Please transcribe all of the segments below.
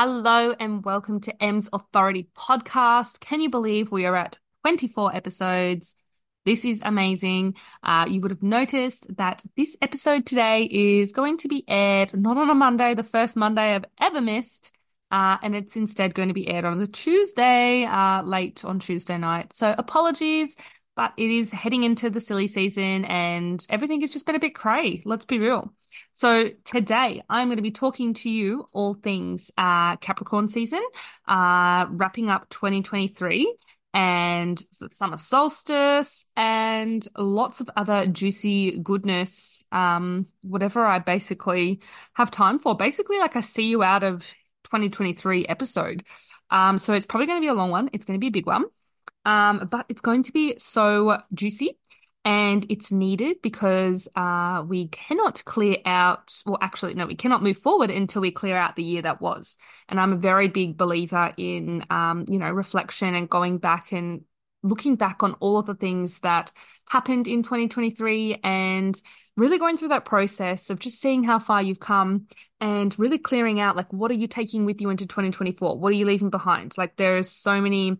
Hello and welcome to Em's Authority podcast. Can you believe we are at 24 episodes? This is amazing. Uh, you would have noticed that this episode today is going to be aired not on a Monday, the first Monday I've ever missed, uh, and it's instead going to be aired on the Tuesday, uh, late on Tuesday night. So apologies but it is heading into the silly season and everything has just been a bit cray. Let's be real. So today I'm going to be talking to you all things uh, Capricorn season, uh, wrapping up 2023 and summer solstice and lots of other juicy goodness, um, whatever I basically have time for. Basically, like I see you out of 2023 episode. Um, so it's probably going to be a long one. It's going to be a big one. Um, but it's going to be so juicy and it's needed because uh, we cannot clear out, well, actually, no, we cannot move forward until we clear out the year that was. And I'm a very big believer in, um, you know, reflection and going back and looking back on all of the things that happened in 2023 and really going through that process of just seeing how far you've come and really clearing out like what are you taking with you into 2024 what are you leaving behind like there's so many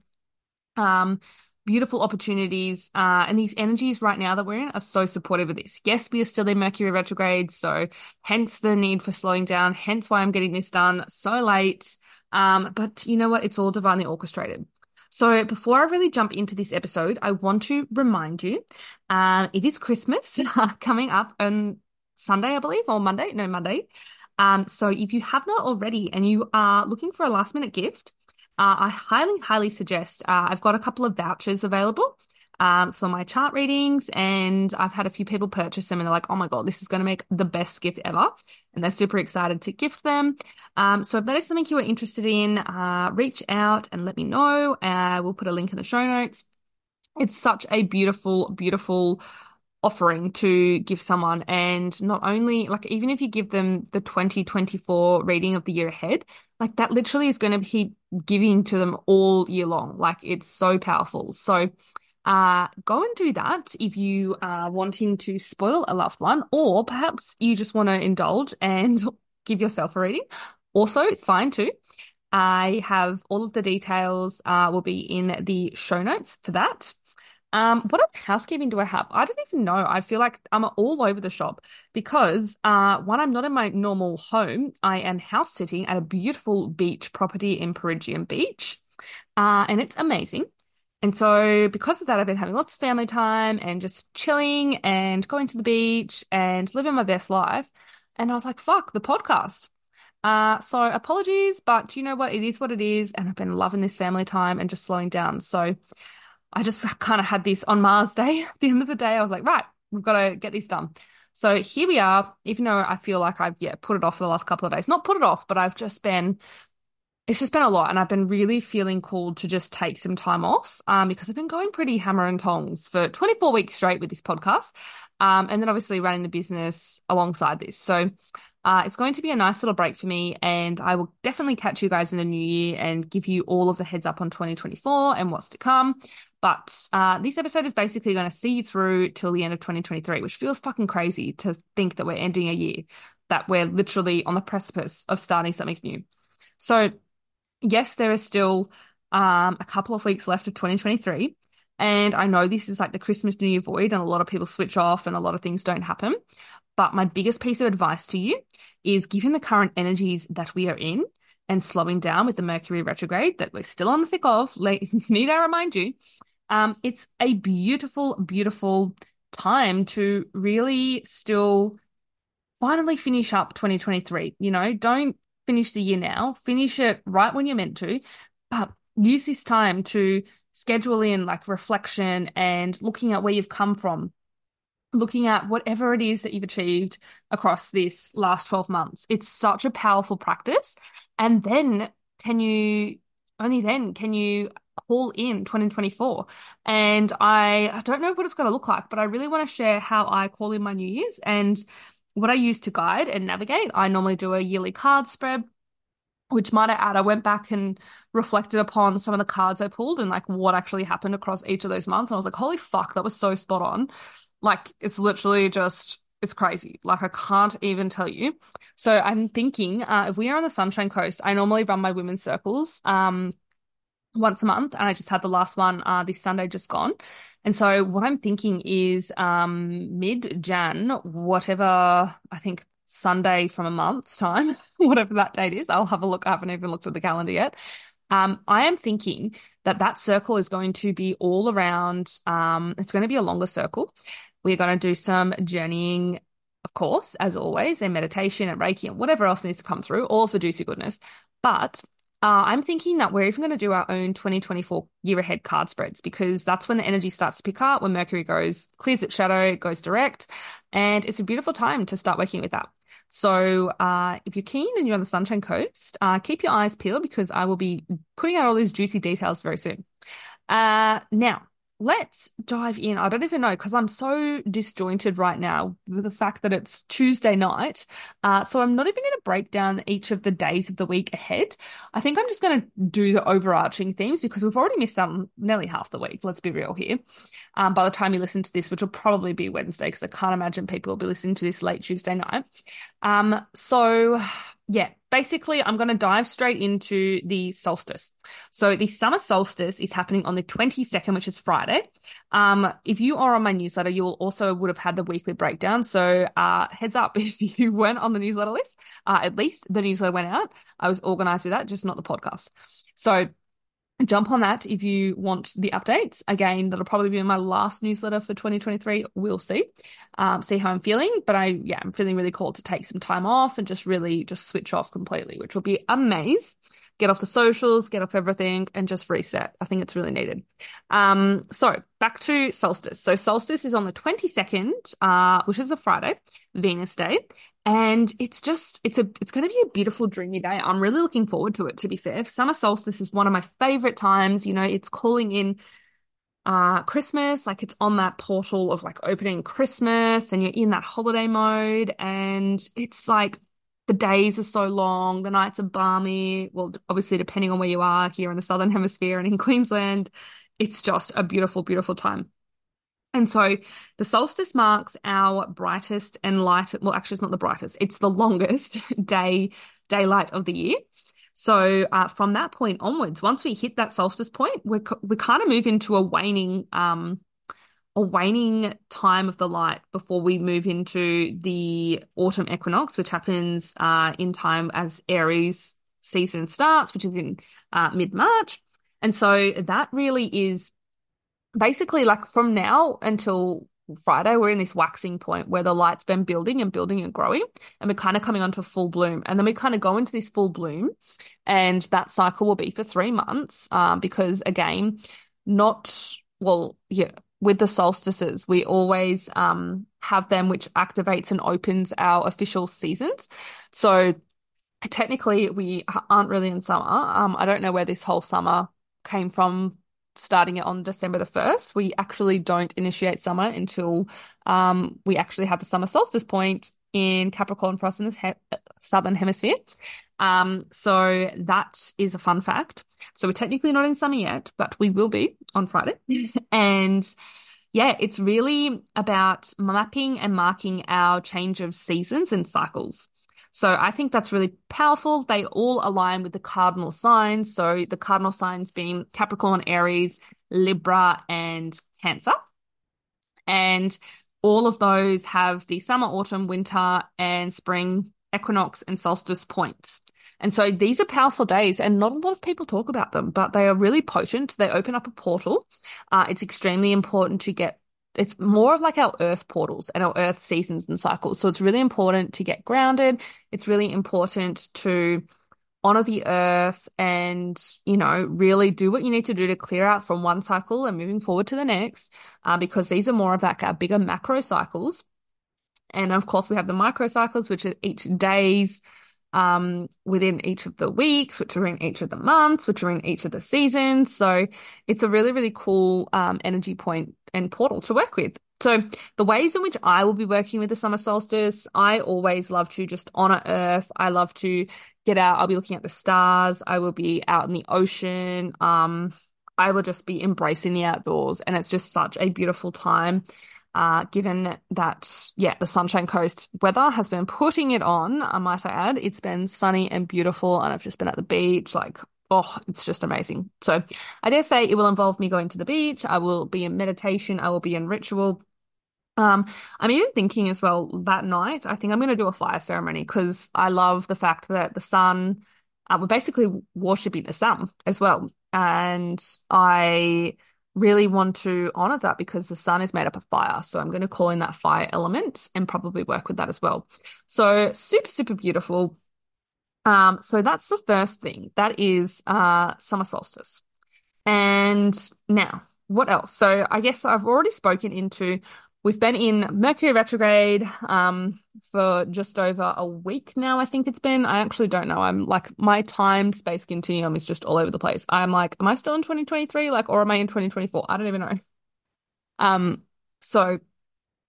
um, beautiful opportunities. Uh, and these energies right now that we're in are so supportive of this. Yes, we are still in Mercury retrograde. So hence the need for slowing down, hence why I'm getting this done so late. Um, but you know what? It's all divinely orchestrated. So before I really jump into this episode, I want to remind you, uh, it is Christmas coming up on Sunday, I believe, or Monday. No, Monday. Um, so if you have not already and you are looking for a last minute gift, uh, I highly, highly suggest. Uh, I've got a couple of vouchers available um, for my chart readings, and I've had a few people purchase them, and they're like, "Oh my god, this is going to make the best gift ever!" And they're super excited to gift them. Um, so if that is something you are interested in, uh, reach out and let me know. Uh, we'll put a link in the show notes. It's such a beautiful, beautiful offering to give someone. And not only like even if you give them the 2024 reading of the year ahead like that literally is going to be giving to them all year long. Like it's so powerful. So uh go and do that if you are wanting to spoil a loved one or perhaps you just want to indulge and give yourself a reading. Also fine too. I have all of the details uh, will be in the show notes for that. Um, what other housekeeping do I have? I don't even know. I feel like I'm all over the shop because uh, when I'm not in my normal home, I am house sitting at a beautiful beach property in Peregian Beach, uh, and it's amazing. And so, because of that, I've been having lots of family time and just chilling and going to the beach and living my best life. And I was like, fuck, the podcast. Uh, so apologies, but you know what? It is what it is. And I've been loving this family time and just slowing down. So I just kind of had this on Mars Day. At the end of the day, I was like, right, we've got to get this done. So here we are, even though I feel like I've, yeah, put it off for the last couple of days. Not put it off, but I've just been, it's just been a lot. And I've been really feeling called to just take some time off um, because I've been going pretty hammer and tongs for 24 weeks straight with this podcast. Um, and then obviously running the business alongside this. So uh, it's going to be a nice little break for me, and I will definitely catch you guys in the new year and give you all of the heads up on 2024 and what's to come. But uh, this episode is basically going to see you through till the end of 2023, which feels fucking crazy to think that we're ending a year, that we're literally on the precipice of starting something new. So, yes, there is still um, a couple of weeks left of 2023. And I know this is like the Christmas New Year void, and a lot of people switch off and a lot of things don't happen. But my biggest piece of advice to you is given the current energies that we are in and slowing down with the Mercury retrograde that we're still on the thick of, need I remind you, um, it's a beautiful, beautiful time to really still finally finish up 2023. You know, don't finish the year now, finish it right when you're meant to, but use this time to schedule in like reflection and looking at where you've come from, looking at whatever it is that you've achieved across this last 12 months. It's such a powerful practice. And then can you, only then can you call in 2024. And I, I don't know what it's going to look like, but I really want to share how I call in my New Year's and what I use to guide and navigate. I normally do a yearly card spread, which might I add, I went back and reflected upon some of the cards I pulled and like what actually happened across each of those months. And I was like, holy fuck, that was so spot on. Like it's literally just it's crazy. Like I can't even tell you. So I'm thinking, uh, if we are on the Sunshine Coast, I normally run my women's circles um once a month, and I just had the last one uh this Sunday just gone. And so what I'm thinking is um mid-Jan, whatever I think Sunday from a month's time, whatever that date is, I'll have a look. I haven't even looked at the calendar yet. Um, I am thinking that that circle is going to be all around. Um, it's going to be a longer circle. We're going to do some journeying, of course, as always, and meditation and Reiki and whatever else needs to come through, all for juicy goodness. But uh, I'm thinking that we're even going to do our own 2024 year ahead card spreads because that's when the energy starts to pick up, when Mercury goes, clears its shadow, goes direct. And it's a beautiful time to start working with that. So uh, if you're keen and you're on the Sunshine Coast, uh, keep your eyes peeled because I will be putting out all these juicy details very soon. Uh, now, let's dive in. I don't even know because I'm so disjointed right now with the fact that it's Tuesday night. Uh, so I'm not even going to break down each of the days of the week ahead. I think I'm just going to do the overarching themes because we've already missed out on nearly half the week. Let's be real here. Um, by the time you listen to this, which will probably be Wednesday because I can't imagine people will be listening to this late Tuesday night. Um, so yeah, basically, I'm going to dive straight into the solstice. So, the summer solstice is happening on the 22nd, which is Friday. Um, if you are on my newsletter, you will also would have had the weekly breakdown. So, uh, heads up if you weren't on the newsletter list, uh, at least the newsletter went out. I was organized with that, just not the podcast. So, jump on that if you want the updates. Again, that'll probably be my last newsletter for 2023. We'll see. Um, see how I'm feeling. But I, yeah, I'm feeling really called to take some time off and just really just switch off completely, which will be amazing. Get off the socials, get off everything, and just reset. I think it's really needed. Um, so back to solstice. So solstice is on the 22nd, uh, which is a Friday, Venus Day and it's just it's a it's going to be a beautiful dreamy day. I'm really looking forward to it to be fair. Summer solstice is one of my favorite times you know it's calling in uh christmas like it's on that portal of like opening christmas and you're in that holiday mode and it's like the days are so long the nights are balmy. Well obviously depending on where you are here in the southern hemisphere and in queensland it's just a beautiful beautiful time and so the solstice marks our brightest and light, well, actually, it's not the brightest, it's the longest day, daylight of the year. So uh, from that point onwards, once we hit that solstice point, we we kind of move into a waning, um, a waning time of the light before we move into the autumn equinox, which happens uh, in time as Aries season starts, which is in uh, mid March. And so that really is basically like from now until Friday, we're in this waxing point where the light's been building and building and growing, and we're kind of coming onto full bloom. And then we kind of go into this full bloom, and that cycle will be for three months. Um, because again, not well, yeah, with the solstices, we always um have them which activates and opens our official seasons. So technically, we aren't really in summer. Um, I don't know where this whole summer came from starting it on December the 1st. We actually don't initiate summer until um, we actually have the summer solstice point in Capricorn for us in the he- southern hemisphere. Um, so that is a fun fact. So we're technically not in summer yet, but we will be on Friday. and yeah, it's really about mapping and marking our change of seasons and cycles. So I think that's really powerful. They all align with the cardinal signs. So the cardinal signs being Capricorn, Aries, Libra, and Cancer. And all of those have the summer, autumn, winter, and spring equinox and solstice points. And so these are powerful days, and not a lot of people talk about them, but they are really potent. They open up a portal. Uh, it's extremely important to get it's more of like our earth portals and our earth seasons and cycles. So it's really important to get grounded. It's really important to honor the earth and, you know, really do what you need to do to clear out from one cycle and moving forward to the next, uh, because these are more of like our bigger macro cycles. And of course, we have the micro cycles, which are each days, um, within each of the weeks, which are in each of the months, which are in each of the seasons. So it's a really, really cool um, energy point and portal to work with. So the ways in which I will be working with the summer solstice, I always love to just honor Earth. I love to get out. I'll be looking at the stars. I will be out in the ocean. Um, I will just be embracing the outdoors, and it's just such a beautiful time. Uh, given that, yeah, the Sunshine Coast weather has been putting it on, I might add. It's been sunny and beautiful, and I've just been at the beach, like, oh, it's just amazing. So I dare say it will involve me going to the beach. I will be in meditation, I will be in ritual. Um, I'm even thinking as well that night, I think I'm going to do a fire ceremony because I love the fact that the sun, uh, we're basically worshiping the sun as well. And I really want to honor that because the sun is made up of fire. So I'm going to call in that fire element and probably work with that as well. So super, super beautiful. Um, so that's the first thing. That is uh summer solstice. And now, what else? So I guess I've already spoken into We've been in Mercury retrograde um, for just over a week now, I think it's been. I actually don't know. I'm like, my time space continuum is just all over the place. I'm like, am I still in 2023? Like, or am I in 2024? I don't even know. Um, so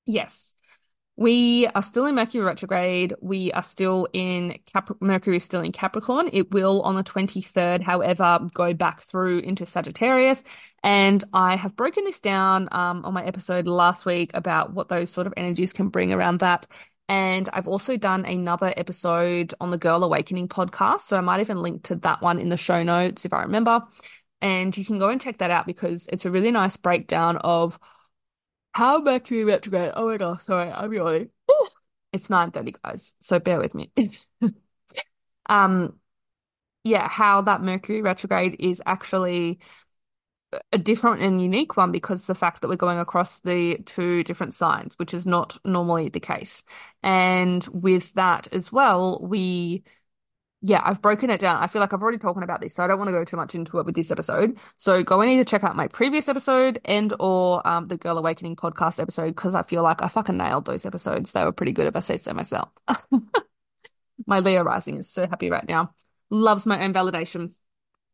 yes. We are still in Mercury retrograde. We are still in Cap- Mercury is still in Capricorn. It will on the 23rd, however, go back through into Sagittarius. And I have broken this down um, on my episode last week about what those sort of energies can bring around that. And I've also done another episode on the Girl Awakening podcast. So I might even link to that one in the show notes if I remember. And you can go and check that out because it's a really nice breakdown of how Mercury retrograde. Oh my god, sorry, I'm yawning. It's 9:30, guys, so bear with me. um, yeah, how that Mercury retrograde is actually a different and unique one because the fact that we're going across the two different signs, which is not normally the case. And with that as well, we yeah, I've broken it down. I feel like I've already talked about this, so I don't want to go too much into it with this episode. So go and either check out my previous episode and or um, the Girl Awakening podcast episode because I feel like I fucking nailed those episodes. They were pretty good if I say so myself. my Leo rising is so happy right now. Loves my own validation.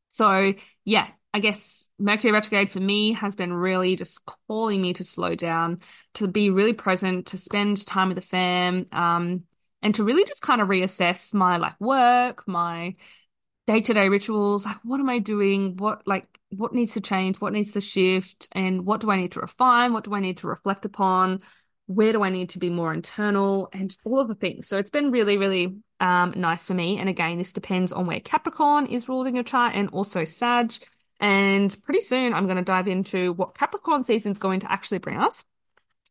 So yeah, I guess Mercury retrograde for me has been really just calling me to slow down, to be really present, to spend time with the fam. Um, and to really just kind of reassess my like work, my day-to-day rituals, like what am I doing? What like what needs to change? What needs to shift? And what do I need to refine? What do I need to reflect upon? Where do I need to be more internal and all of the things. So it's been really, really um, nice for me. And again, this depends on where Capricorn is ruled in your chart and also Sag. And pretty soon I'm going to dive into what Capricorn season is going to actually bring us.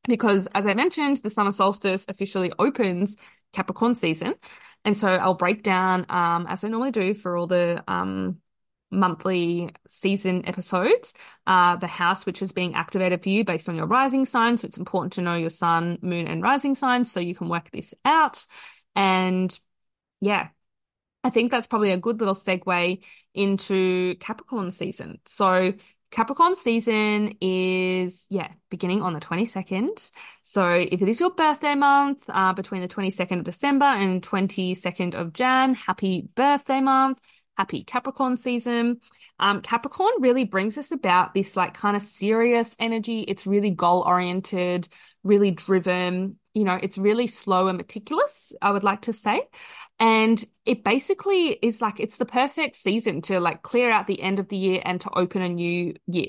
Because as I mentioned, the summer solstice officially opens Capricorn season. And so I'll break down, um, as I normally do for all the um, monthly season episodes, uh, the house which is being activated for you based on your rising sign. So it's important to know your sun, moon, and rising signs so you can work this out. And yeah, I think that's probably a good little segue into Capricorn season. So Capricorn season is, yeah, beginning on the 22nd. So if it is your birthday month, uh, between the 22nd of December and 22nd of Jan, happy birthday month. Happy Capricorn season. Um, Capricorn really brings us about this like kind of serious energy. It's really goal oriented, really driven. You know, it's really slow and meticulous, I would like to say. And it basically is like it's the perfect season to like clear out the end of the year and to open a new year.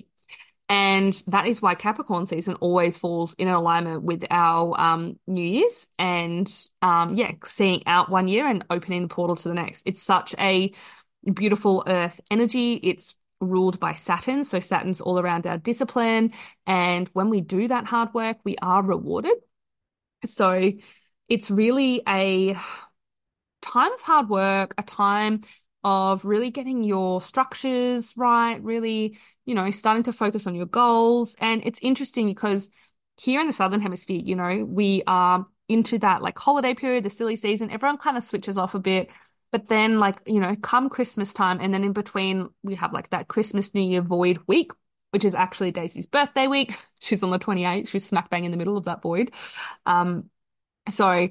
And that is why Capricorn season always falls in alignment with our um, New Year's and um, yeah, seeing out one year and opening the portal to the next. It's such a beautiful earth energy. It's ruled by Saturn. So Saturn's all around our discipline. And when we do that hard work, we are rewarded. So it's really a time of hard work, a time of really getting your structures right, really, you know, starting to focus on your goals. And it's interesting because here in the Southern Hemisphere, you know, we are into that like holiday period, the silly season. Everyone kind of switches off a bit. But then, like, you know, come Christmas time, and then in between, we have like that Christmas New Year void week, which is actually Daisy's birthday week. She's on the 28th. She's smack bang in the middle of that void. Um, so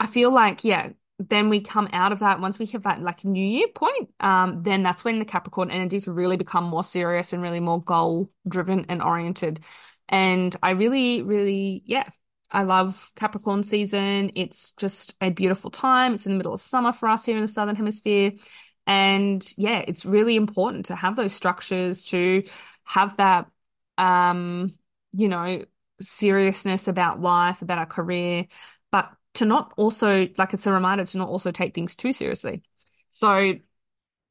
I feel like, yeah, then we come out of that once we have that like new year point um then that's when the capricorn energies really become more serious and really more goal driven and oriented and i really really yeah i love capricorn season. It's just a beautiful time. It's in the middle of summer for us here in the southern hemisphere. And yeah it's really important to have those structures to have that um you know seriousness about life, about our career, but to not also, like, it's a reminder to not also take things too seriously. So,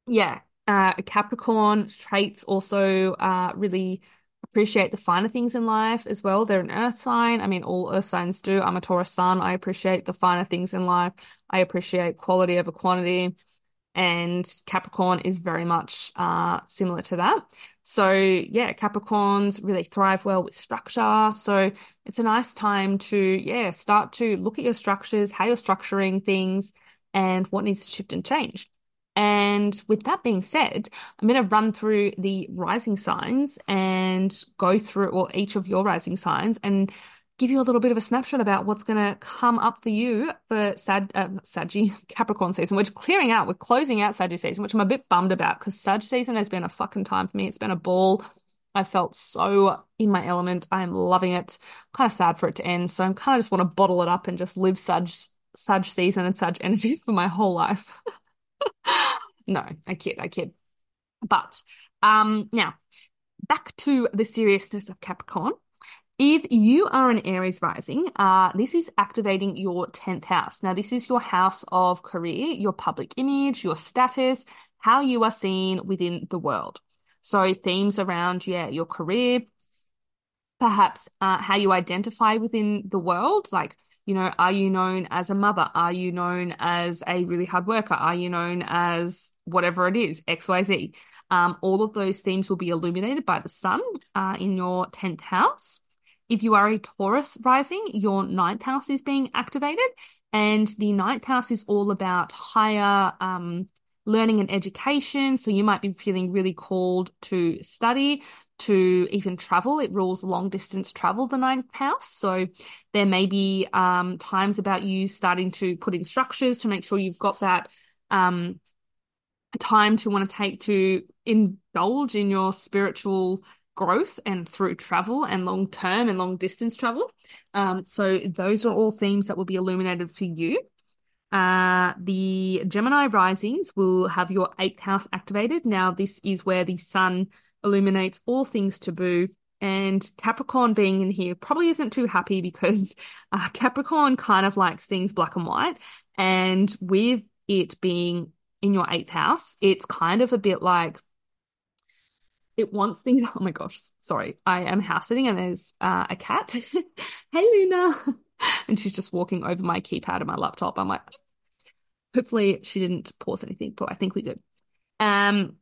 yeah, uh, Capricorn traits also uh, really appreciate the finer things in life as well. They're an earth sign. I mean, all earth signs do. I'm a Taurus sun. I appreciate the finer things in life. I appreciate quality over quantity. And Capricorn is very much uh, similar to that. So, yeah, Capricorns really thrive well with structure. So, it's a nice time to, yeah, start to look at your structures, how you're structuring things, and what needs to shift and change. And with that being said, I'm going to run through the rising signs and go through all each of your rising signs and give you a little bit of a snapshot about what's going to come up for you for Sag, uh, Saggy Capricorn season. We're clearing out, we're closing out Saggy season, which I'm a bit bummed about because Sag season has been a fucking time for me. It's been a ball. I felt so in my element. I'm loving it. Kind of sad for it to end. So I'm kind of just want to bottle it up and just live Sag, Sag season and Sag energy for my whole life. no, I kid, I kid. But um, now back to the seriousness of Capricorn. If you are an Aries rising, uh, this is activating your 10th house. Now, this is your house of career, your public image, your status, how you are seen within the world. So, themes around, yeah, your career, perhaps uh, how you identify within the world, like you know, are you known as a mother? Are you known as a really hard worker? Are you known as whatever it is, XYZ? Um, all of those themes will be illuminated by the sun uh, in your 10th house. If you are a Taurus rising, your ninth house is being activated, and the ninth house is all about higher um, learning and education. So you might be feeling really called to study, to even travel. It rules long distance travel, the ninth house. So there may be um, times about you starting to put in structures to make sure you've got that um, time to want to take to indulge in your spiritual growth and through travel and long term and long distance travel. Um, so those are all themes that will be illuminated for you. Uh, the Gemini risings will have your eighth house activated. Now, this is where the sun illuminates all things taboo. And Capricorn being in here probably isn't too happy because uh, Capricorn kind of likes things black and white. And with it being in your eighth house, it's kind of a bit like it wants things. Oh my gosh, sorry. I am house sitting and there's uh, a cat. hey, Luna. and she's just walking over my keypad and my laptop. I'm like, hopefully she didn't pause anything, but I think we did. Um,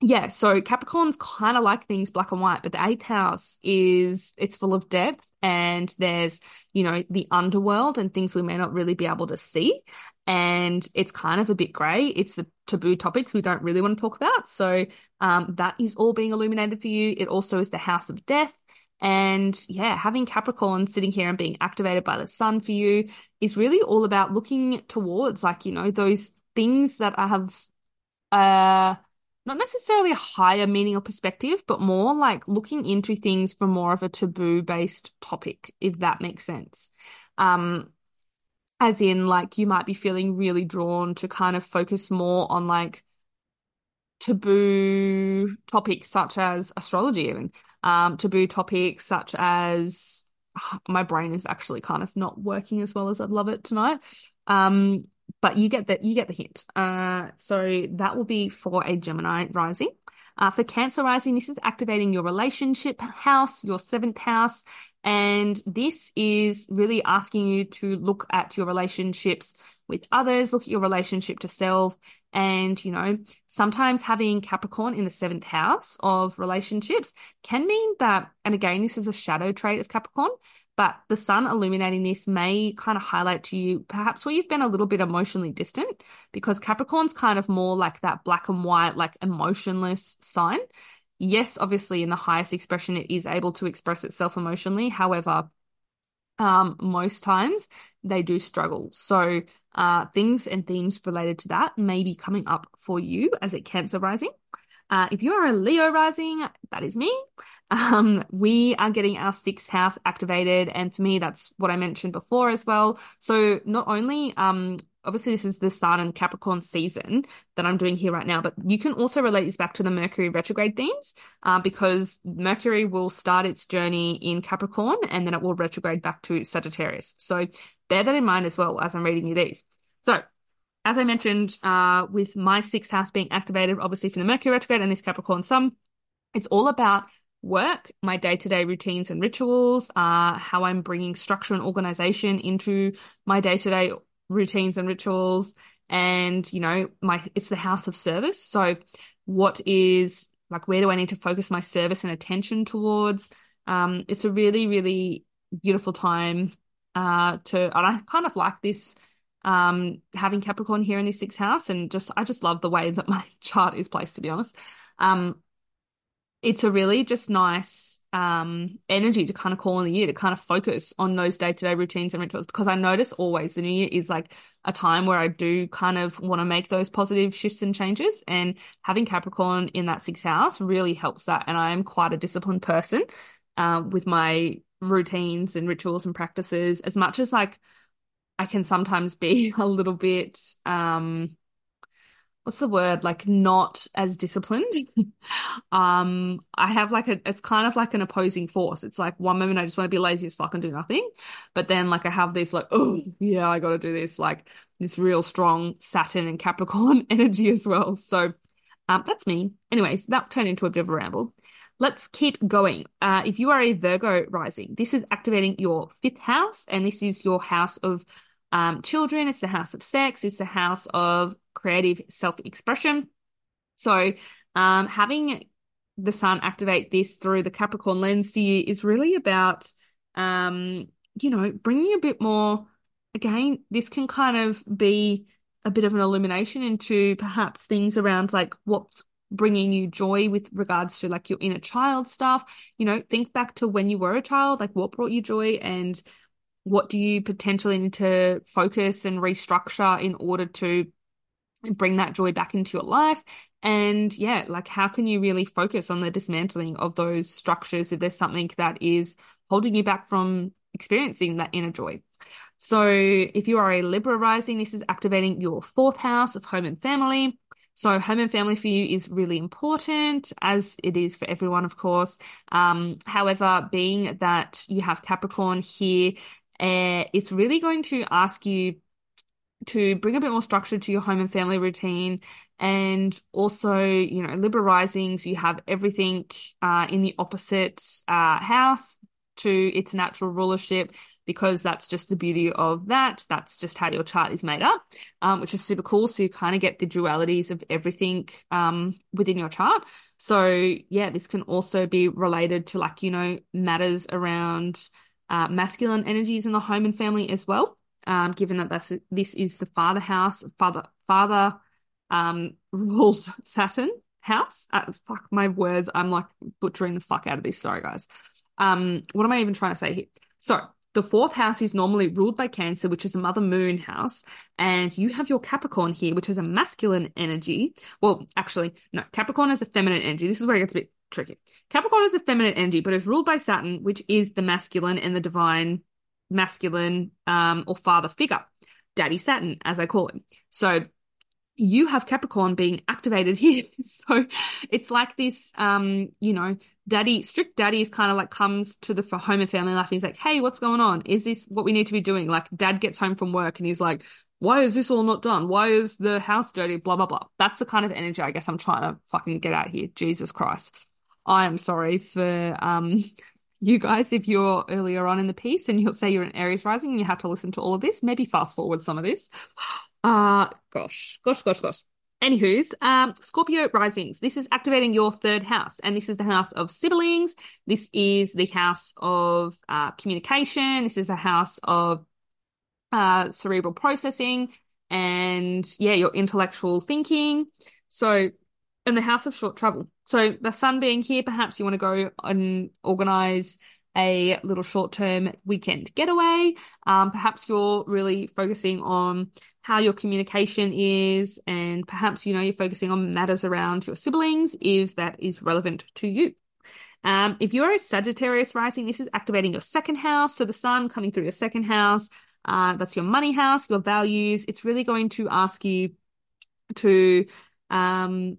yeah, so Capricorn's kind of like things black and white, but the eighth house is it's full of depth and there's, you know, the underworld and things we may not really be able to see. And it's kind of a bit grey. It's the taboo topics we don't really want to talk about. So um, that is all being illuminated for you. It also is the house of death. And yeah, having Capricorn sitting here and being activated by the sun for you is really all about looking towards, like, you know, those things that I have uh not necessarily a higher meaning or perspective, but more like looking into things from more of a taboo based topic, if that makes sense. Um, as in, like, you might be feeling really drawn to kind of focus more on like taboo topics such as astrology, even um, taboo topics such as my brain is actually kind of not working as well as I'd love it tonight. Um, but you get that you get the hint. Uh, so that will be for a Gemini rising. Uh, for Cancer rising, this is activating your relationship house, your seventh house, and this is really asking you to look at your relationships with others, look at your relationship to self, and, you know, sometimes having Capricorn in the seventh house of relationships can mean that, and again, this is a shadow trait of Capricorn, but the sun illuminating this may kind of highlight to you perhaps where you've been a little bit emotionally distant because Capricorn's kind of more like that black and white, like emotionless sign. Yes, obviously, in the highest expression, it is able to express itself emotionally. However, um, most times they do struggle. So, uh, things and themes related to that may be coming up for you as a Cancer rising. Uh, if you're a Leo rising, that is me. Um, we are getting our sixth house activated. And for me, that's what I mentioned before as well. So not only, um, obviously this is the Sun and Capricorn season that I'm doing here right now, but you can also relate this back to the Mercury retrograde themes uh, because Mercury will start its journey in Capricorn and then it will retrograde back to Sagittarius. So bear that in mind as well as I'm reading you these. So as I mentioned, uh, with my sixth house being activated, obviously from the Mercury retrograde and this Capricorn Sun, it's all about work, my day to day routines and rituals, uh, how I'm bringing structure and organization into my day to day routines and rituals. And, you know, my, it's the house of service. So what is like, where do I need to focus my service and attention towards? Um, it's a really, really beautiful time, uh, to, and I kind of like this, um, having Capricorn here in this sixth house and just, I just love the way that my chart is placed, to be honest. Um, it's a really just nice um, energy to kind of call in the year to kind of focus on those day to day routines and rituals because I notice always the new year is like a time where I do kind of want to make those positive shifts and changes. And having Capricorn in that sixth house really helps that. And I am quite a disciplined person uh, with my routines and rituals and practices, as much as like I can sometimes be a little bit um what's the word? Like not as disciplined. Um i have like a it's kind of like an opposing force. It's like one moment i just want to be lazy as fuck and do nothing but then like i have this like oh yeah i gotta do this like this real strong saturn and capricorn energy as well. So um that's me. Anyways that turned into a bit of a ramble. Let's keep going. Uh, if you are a Virgo rising, this is activating your fifth house, and this is your house of um, children. It's the house of sex. It's the house of creative self expression. So, um, having the sun activate this through the Capricorn lens for you is really about, um, you know, bringing a bit more. Again, this can kind of be a bit of an illumination into perhaps things around like what's bringing you joy with regards to like your inner child stuff. You know, think back to when you were a child, like what brought you joy and what do you potentially need to focus and restructure in order to bring that joy back into your life. And yeah, like how can you really focus on the dismantling of those structures if there's something that is holding you back from experiencing that inner joy? So if you are a Libra rising, this is activating your fourth house of home and family. So home and family for you is really important, as it is for everyone, of course. Um, however, being that you have Capricorn here, it's really going to ask you to bring a bit more structure to your home and family routine. And also, you know, Libra risings, you have everything uh, in the opposite uh, house to its natural rulership because that's just the beauty of that. That's just how your chart is made up, um, which is super cool. So you kind of get the dualities of everything um, within your chart. So, yeah, this can also be related to like, you know, matters around uh, masculine energies in the home and family as well um, given that that's, this is the father house, father, father um, ruled Saturn house. Uh, fuck my words. I'm like butchering the fuck out of this. Sorry, guys. Um, what am I even trying to say here? So the fourth house is normally ruled by Cancer, which is a mother moon house. And you have your Capricorn here, which is a masculine energy. Well, actually, no, Capricorn is a feminine energy. This is where it gets a bit tricky. Capricorn is a feminine energy, but is ruled by Saturn, which is the masculine and the divine masculine um, or father figure, Daddy Saturn, as I call him. So you have Capricorn being activated here. so it's like this, um, you know, daddy, strict daddy is kind of like comes to the for home and family life. And He's like, hey, what's going on? Is this what we need to be doing? Like dad gets home from work and he's like, why is this all not done? Why is the house dirty? Blah, blah, blah. That's the kind of energy I guess I'm trying to fucking get out here. Jesus Christ. I am sorry for um you guys, if you're earlier on in the piece and you'll say you're an Aries rising and you have to listen to all of this, maybe fast forward some of this. Uh gosh, gosh, gosh, gosh. Anywho's, um, Scorpio risings. This is activating your third house, and this is the house of siblings. This is the house of uh, communication. This is a house of uh, cerebral processing, and yeah, your intellectual thinking. So in the house of short travel. So the sun being here, perhaps you want to go and organize a little short term weekend getaway. Um, perhaps you're really focusing on how your communication is, and perhaps you know you're focusing on matters around your siblings if that is relevant to you. Um, if you're a Sagittarius rising, this is activating your second house. So the sun coming through your second house Uh, that's your money house, your values. It's really going to ask you to, um,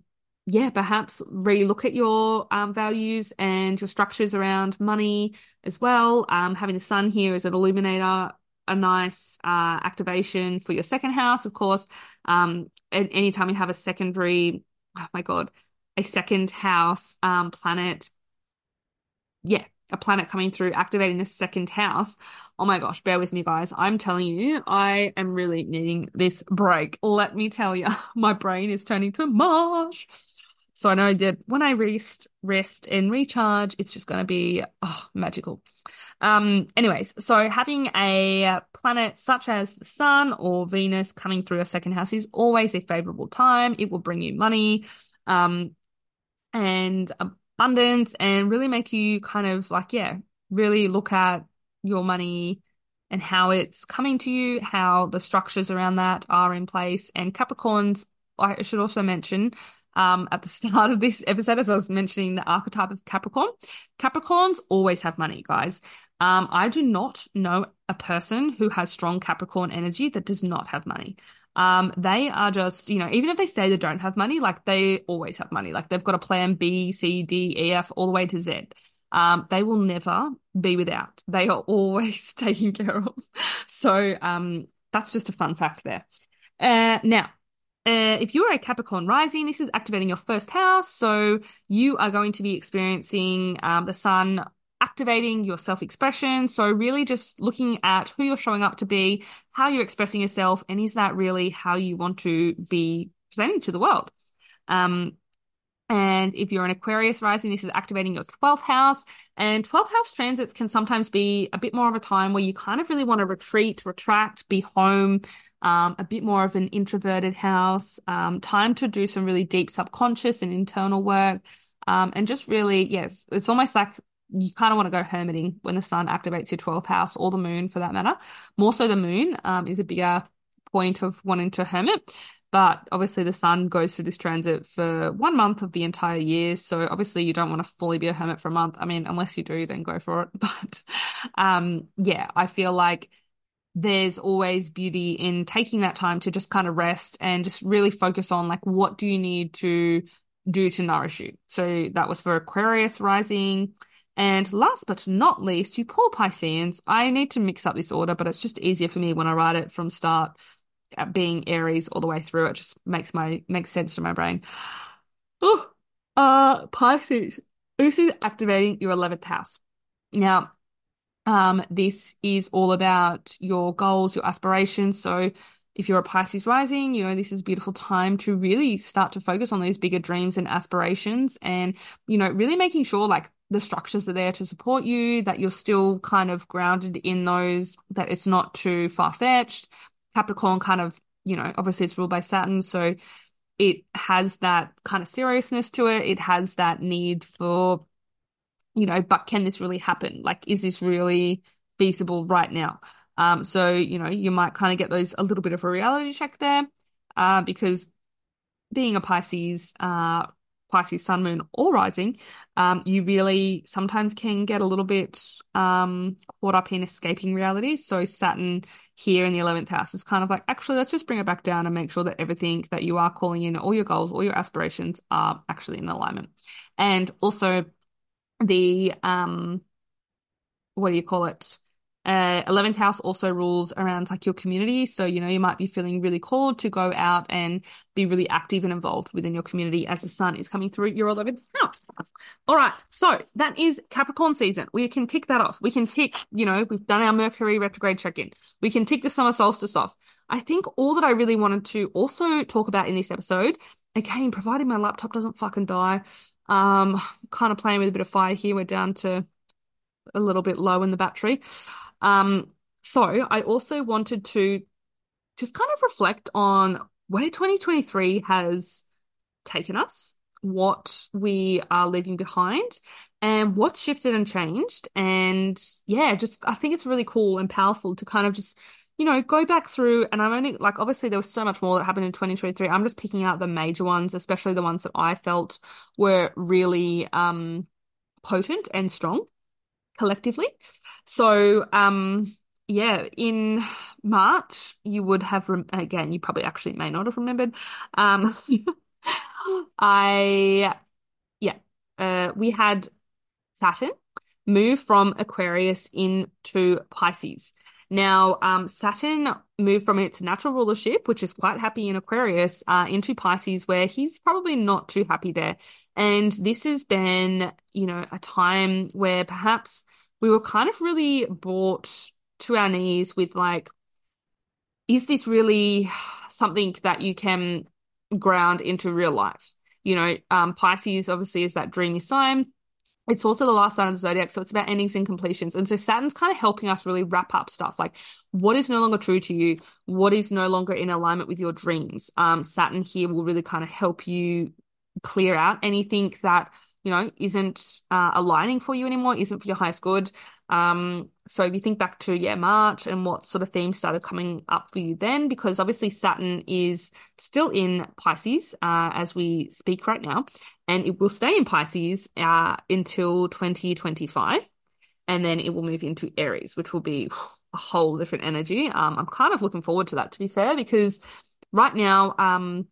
yeah, perhaps relook at your um, values and your structures around money as well. Um, having the sun here as an illuminator, a nice uh, activation for your second house, of course. Um, and anytime you have a secondary, oh my God, a second house um, planet, yeah, a planet coming through activating the second house. Oh my gosh, bear with me, guys. I'm telling you, I am really needing this break. Let me tell you, my brain is turning to mush. So I know that when I rest, rest and recharge, it's just going to be oh, magical. Um, anyways, so having a planet such as the Sun or Venus coming through a second house is always a favorable time. It will bring you money, um, and abundance and really make you kind of like, yeah, really look at your money and how it's coming to you, how the structures around that are in place. And Capricorns, I should also mention, um, at the start of this episode, as I was mentioning the archetype of Capricorn, Capricorns always have money, guys. Um, I do not know a person who has strong Capricorn energy that does not have money. Um, they are just, you know, even if they say they don't have money, like they always have money. Like they've got a plan B, C, D, E, F, all the way to Z. Um, they will never be without. They are always taken care of. So um, that's just a fun fact there. Uh, now, uh, if you are a Capricorn rising, this is activating your first house. So you are going to be experiencing um, the sun activating your self expression. So, really just looking at who you're showing up to be, how you're expressing yourself, and is that really how you want to be presenting to the world? Um, and if you're an Aquarius rising, this is activating your 12th house. And 12th house transits can sometimes be a bit more of a time where you kind of really want to retreat, retract, be home, um, a bit more of an introverted house, um, time to do some really deep subconscious and internal work. Um, and just really, yes, it's almost like you kind of want to go hermiting when the sun activates your 12th house or the moon for that matter. More so the moon um, is a bigger point of wanting to hermit. But obviously the sun goes through this transit for one month of the entire year. So obviously you don't want to fully be a hermit for a month. I mean, unless you do, then go for it. But um, yeah, I feel like there's always beauty in taking that time to just kind of rest and just really focus on like what do you need to do to nourish you. So that was for Aquarius rising. And last but not least, you poor Pisceans. I need to mix up this order, but it's just easier for me when I write it from start uh, being Aries all the way through. It just makes my makes sense to my brain. Oh, uh, Pisces. This is activating your 11th house. Now, um, this is all about your goals, your aspirations. So if you're a Pisces rising, you know, this is a beautiful time to really start to focus on those bigger dreams and aspirations and, you know, really making sure like the structures are there to support you, that you're still kind of grounded in those, that it's not too far fetched. Capricorn kind of, you know, obviously it's ruled by Saturn. So it has that kind of seriousness to it. It has that need for, you know, but can this really happen? Like, is this really feasible right now? Um, so, you know, you might kind of get those a little bit of a reality check there, uh, because being a Pisces, uh, Pisces sun, moon, or rising, um, you really sometimes can get a little bit um, caught up in escaping reality. So Saturn here in the 11th house is kind of like, actually, let's just bring it back down and make sure that everything that you are calling in, all your goals, all your aspirations are actually in alignment. And also the, um, what do you call it? Uh, 11th house also rules around like your community. So, you know, you might be feeling really called to go out and be really active and involved within your community as the sun is coming through your 11th house. All right. So that is Capricorn season. We can tick that off. We can tick, you know, we've done our Mercury retrograde check in. We can tick the summer solstice off. I think all that I really wanted to also talk about in this episode, again, providing my laptop doesn't fucking die, um, kind of playing with a bit of fire here. We're down to a little bit low in the battery. Um, so I also wanted to just kind of reflect on where 2023 has taken us, what we are leaving behind, and what's shifted and changed. And yeah, just I think it's really cool and powerful to kind of just, you know, go back through. And I'm only like, obviously, there was so much more that happened in 2023. I'm just picking out the major ones, especially the ones that I felt were really um, potent and strong collectively. So, um, yeah, in March, you would have, rem again, you probably actually may not have remembered. Um, I, yeah, uh, we had Saturn move from Aquarius into Pisces. Now, um, Saturn moved from its natural rulership, which is quite happy in Aquarius, uh, into Pisces, where he's probably not too happy there. And this has been, you know, a time where perhaps we were kind of really brought to our knees with like, is this really something that you can ground into real life? You know, um, Pisces obviously is that dreamy sign it's also the last sign of the zodiac, so it's about endings and completions. And so Saturn's kind of helping us really wrap up stuff like what is no longer true to you, what is no longer in alignment with your dreams. Um, Saturn here will really kind of help you clear out anything that you know isn't uh, aligning for you anymore, isn't for your highest good. Um, so if you think back to yeah March and what sort of themes started coming up for you then, because obviously Saturn is still in Pisces uh, as we speak right now, and it will stay in Pisces uh, until 2025, and then it will move into Aries, which will be a whole different energy. Um, I'm kind of looking forward to that, to be fair, because right now, um,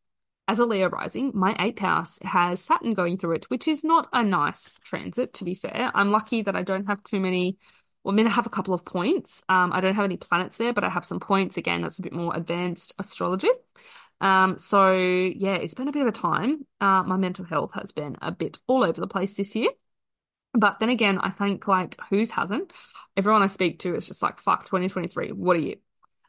as a Leo rising, my eighth house has Saturn going through it, which is not a nice transit, to be fair. I'm lucky that I don't have too many. Well, I mean, I have a couple of points. Um, I don't have any planets there, but I have some points. Again, that's a bit more advanced astrology. Um, so yeah, it's been a bit of a time. Uh, my mental health has been a bit all over the place this year. But then again, I think like who's hasn't? Everyone I speak to is just like, fuck, 2023, what are you?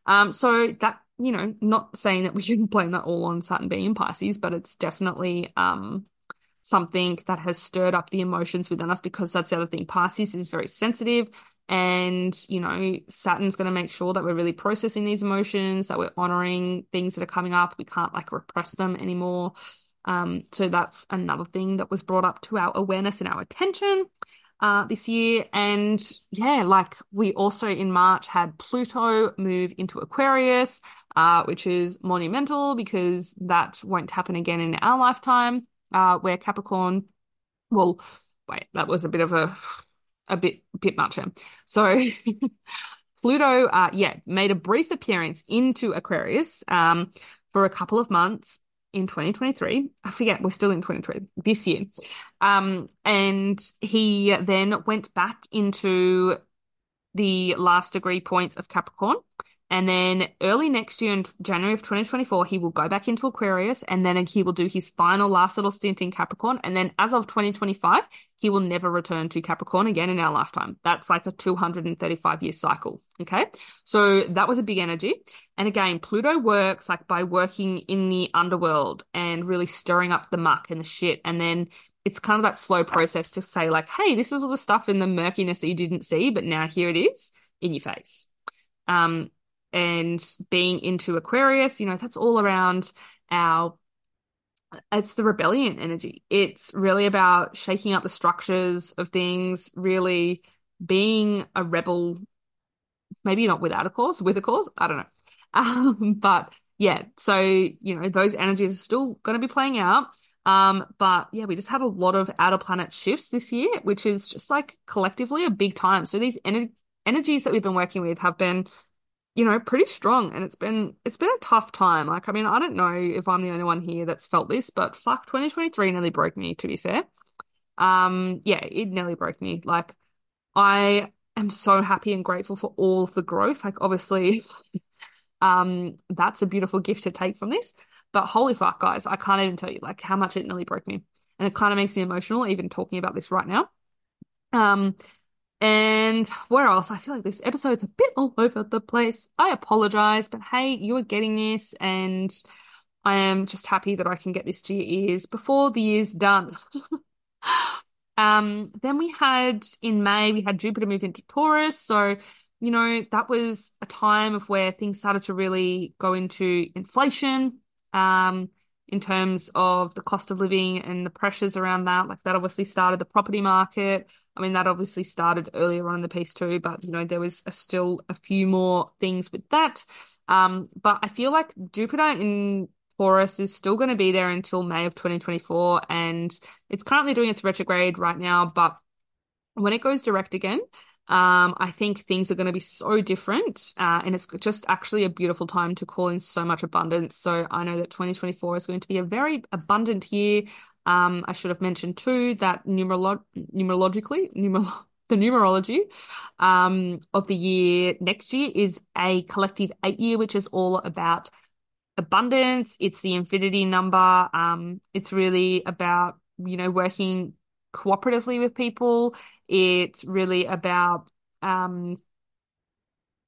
Um, so that, you know, not saying that we shouldn't blame that all on Saturn being in Pisces, but it's definitely um something that has stirred up the emotions within us because that's the other thing. Pisces is very sensitive. And, you know, Saturn's going to make sure that we're really processing these emotions, that we're honoring things that are coming up. We can't like repress them anymore. Um, so that's another thing that was brought up to our awareness and our attention uh, this year. And yeah, like we also in March had Pluto move into Aquarius, uh, which is monumental because that won't happen again in our lifetime, uh, where Capricorn, well, wait, that was a bit of a a bit bit much. So Pluto, uh, yeah, made a brief appearance into Aquarius um, for a couple of months in 2023. I forget, we're still in 2023 this year. Um, and he then went back into the last degree points of Capricorn and then early next year in January of 2024, he will go back into Aquarius and then he will do his final last little stint in Capricorn. And then as of 2025, he will never return to Capricorn again in our lifetime. That's like a 235 year cycle. Okay. So that was a big energy. And again, Pluto works like by working in the underworld and really stirring up the muck and the shit. And then it's kind of that slow process to say, like, hey, this is all the stuff in the murkiness that you didn't see, but now here it is in your face. Um, and being into Aquarius, you know, that's all around our it's the rebellion energy. It's really about shaking up the structures of things, really being a rebel, maybe not without a cause, with a cause, I don't know. Um, but yeah, so you know, those energies are still going to be playing out. Um, but yeah, we just had a lot of outer planet shifts this year, which is just like collectively a big time. So these ener energies that we've been working with have been you know, pretty strong and it's been it's been a tough time. Like, I mean, I don't know if I'm the only one here that's felt this, but fuck, 2023 nearly broke me, to be fair. Um, yeah, it nearly broke me. Like, I am so happy and grateful for all of the growth. Like, obviously, um, that's a beautiful gift to take from this. But holy fuck, guys, I can't even tell you like how much it nearly broke me. And it kind of makes me emotional even talking about this right now. Um, and where else? I feel like this episode's a bit all over the place. I apologize, but hey, you are getting this, and I am just happy that I can get this to your ears before the year's done. um, then we had in May, we had Jupiter move into Taurus. So, you know, that was a time of where things started to really go into inflation. Um, in terms of the cost of living and the pressures around that. Like that obviously started the property market. I mean, that obviously started earlier on in the piece too, but you know, there was a, still a few more things with that. Um, but I feel like Jupiter in Taurus is still going to be there until May of 2024, and it's currently doing its retrograde right now. But when it goes direct again, Um, I think things are going to be so different, uh, and it's just actually a beautiful time to call in so much abundance. So I know that 2024 is going to be a very abundant year. Um, I should have mentioned too that numerolo numerologically, numer the numerology um, of the year next year is a collective eight year, which is all about abundance. It's the infinity number. Um, it's really about, you know, working cooperatively with people. It's really about, um,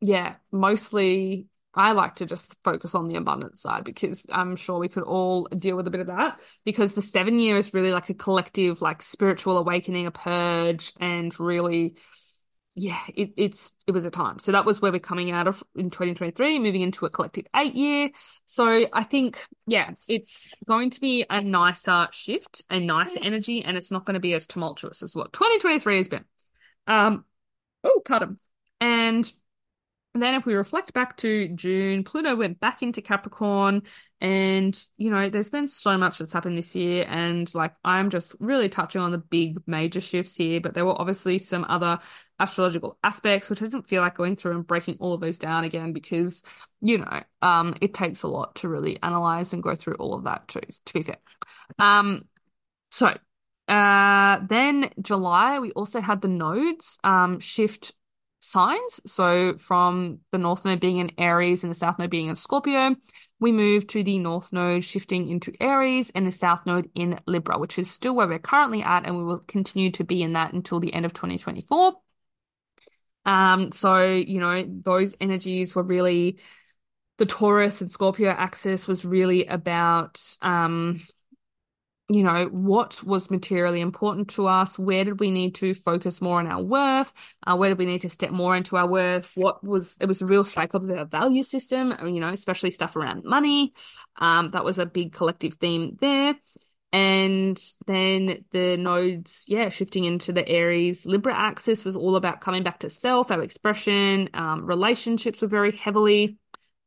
yeah, mostly I like to just focus on the abundance side because I'm sure we could all deal with a bit of that because the seven year is really like a collective, like spiritual awakening, a purge, and really yeah, it, it's it was a time. So that was where we're coming out of in 2023, moving into a collective eight year. So I think, yeah, it's going to be a nicer shift, a nicer energy, and it's not going to be as tumultuous as what 2023 has been. Um, oh, pardon. And and then if we reflect back to June, Pluto went back into Capricorn. And you know, there's been so much that's happened this year. And like I'm just really touching on the big major shifts here, but there were obviously some other astrological aspects which I didn't feel like going through and breaking all of those down again because you know, um it takes a lot to really analyze and go through all of that too, to be fair. Um so uh then July we also had the nodes um shift signs. So from the North Node being in Aries and the South Node being in Scorpio, we move to the North Node shifting into Aries and the South Node in Libra, which is still where we're currently at, and we will continue to be in that until the end of 2024. Um, so, you know, those energies were really the Taurus and Scorpio axis was really about um you know, what was materially important to us? Where did we need to focus more on our worth? Uh, where did we need to step more into our worth? What was, it was a real shake up of our value system, you know, especially stuff around money. Um, that was a big collective theme there. And then the nodes, yeah, shifting into the Aries Libra axis was all about coming back to self, our expression. Um, relationships were very heavily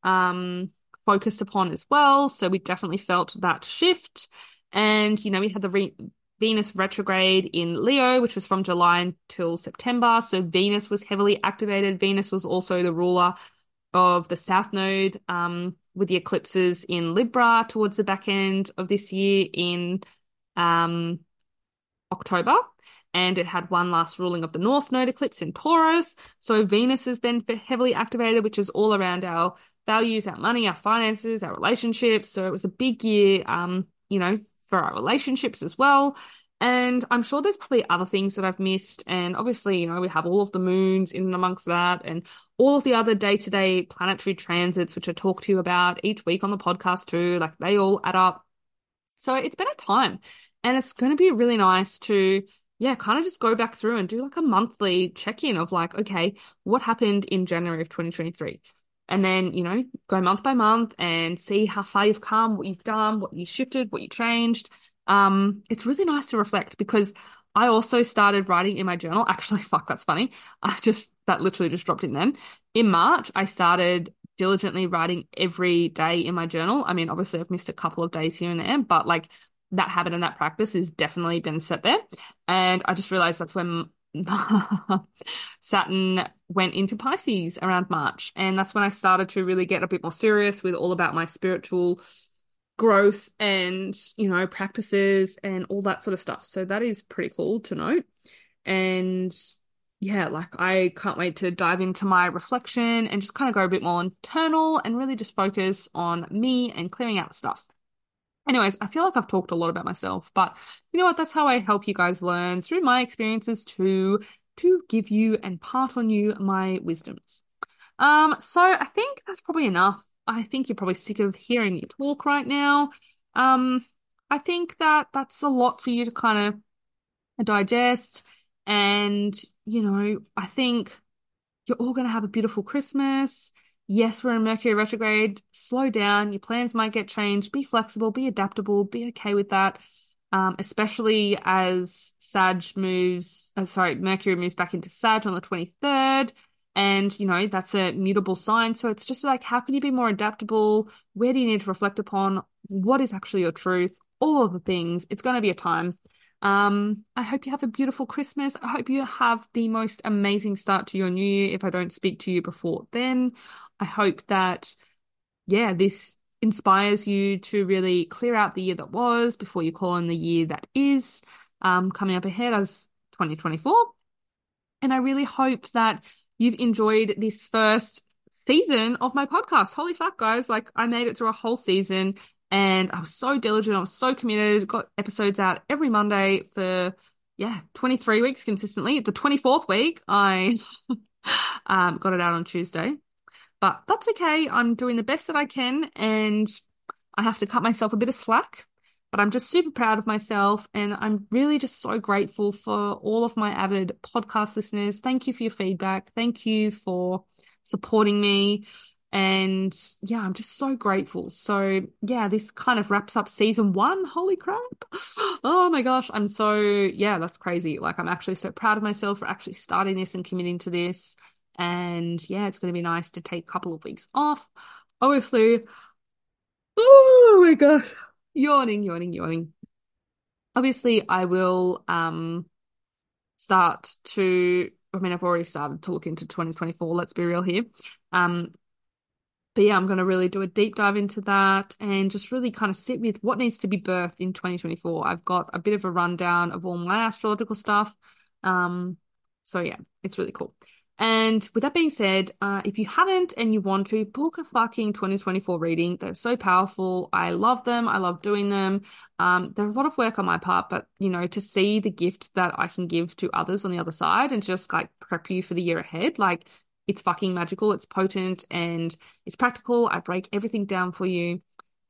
um, focused upon as well. So we definitely felt that shift. And, you know, we had the re- Venus retrograde in Leo, which was from July until September. So Venus was heavily activated. Venus was also the ruler of the South Node, um, with the eclipses in Libra towards the back end of this year in um, October. And it had one last ruling of the North Node eclipse in Taurus. So Venus has been heavily activated, which is all around our values, our money, our finances, our relationships. So it was a big year, um, you know, for our relationships as well. And I'm sure there's probably other things that I've missed. And obviously, you know, we have all of the moons in amongst that and all of the other day to day planetary transits, which I talk to you about each week on the podcast too. Like they all add up. So it's been a time and it's going to be really nice to, yeah, kind of just go back through and do like a monthly check in of like, okay, what happened in January of 2023? And then you know go month by month and see how far you've come what you've done what you shifted what you changed. Um it's really nice to reflect because i also started writing in my journal. Actually fuck that's funny. I just that literally just dropped in then. In march i started diligently writing every day in my journal. I mean obviously i've missed a couple of days here and there but like that habit and that practice has definitely been set there. And i just realized that's when Saturn went into Pisces around March. And that's when I started to really get a bit more serious with all about my spiritual growth and, you know, practices and all that sort of stuff. So that is pretty cool to note. And yeah, like I can't wait to dive into my reflection and just kind of go a bit more internal and really just focus on me and clearing out stuff. Anyways, I feel like I've talked a lot about myself, but you know what? That's how I help you guys learn through my experiences too, to give you and part on you my wisdoms. Um, so I think that's probably enough. I think you're probably sick of hearing me talk right now. Um, I think that that's a lot for you to kind of digest. And, you know, I think you're all going to have a beautiful Christmas. Yes, we're in Mercury retrograde. Slow down. Your plans might get changed. Be flexible, be adaptable, be okay with that. Um, especially as Sag moves, uh, sorry, Mercury moves back into Sag on the 23rd. And, you know, that's a mutable sign. So it's just like, how can you be more adaptable? Where do you need to reflect upon? What is actually your truth? All of the things. It's going to be a time Um, I hope you have a beautiful Christmas. I hope you have the most amazing start to your new year. If I don't speak to you before then, I hope that, yeah, this inspires you to really clear out the year that was before you call in the year that is um, coming up ahead as 2024. And I really hope that you've enjoyed this first season of my podcast. Holy fuck, guys. Like, I made it through a whole season and I was so diligent. I was so committed. Got episodes out every Monday for, yeah, 23 weeks consistently. The 24th week, I um, got it out on Tuesday. But that's okay. I'm doing the best that I can and I have to cut myself a bit of slack. But I'm just super proud of myself and I'm really just so grateful for all of my avid podcast listeners. Thank you for your feedback. Thank you for supporting me. And yeah, I'm just so grateful. So yeah, this kind of wraps up season one. Holy crap. Oh my gosh. I'm so, yeah, that's crazy. Like, I'm actually so proud of myself for actually starting this and committing to this. And yeah, it's going to be nice to take a couple of weeks off. Obviously, oh my gosh, yawning, yawning, yawning. Obviously, I will um start to I mean, I've already started to look into 2024, let's be real here. Um, but yeah, I'm going to really do a deep dive into that and just really kind of sit with what needs to be birthed in 2024. I've got a bit of a rundown of all my astrological stuff. Um, so yeah, it's really cool. And with that being said, uh, if you haven't and you want to, book a fucking 2024 reading. They're so powerful. I love them. I love doing them. Um, there's a lot of work on my part, but you know, to see the gift that I can give to others on the other side and just like prep you for the year ahead, like it's fucking magical. It's potent and it's practical. I break everything down for you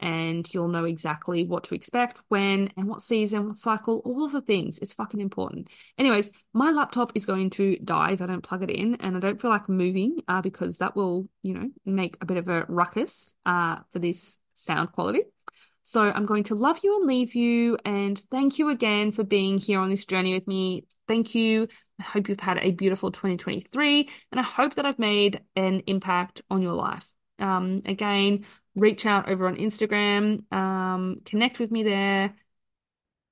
and you'll know exactly what to expect, when, and what season, what cycle, all of the things. It's fucking important. Anyways, my laptop is going to die if I don't plug it in, and I don't feel like moving uh, because that will, you know, make a bit of a ruckus uh, for this sound quality. So I'm going to love you and leave you. And thank you again for being here on this journey with me. Thank you. I hope you've had a beautiful 2023, and I hope that I've made an impact on your life. Um, again, reach out over on Instagram, um, connect with me there.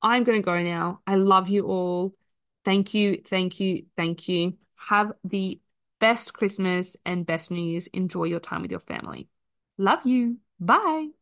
I'm going to go now. I love you all. Thank you, thank you, thank you. Have the best Christmas and best New Year's. Enjoy your time with your family. Love you. Bye.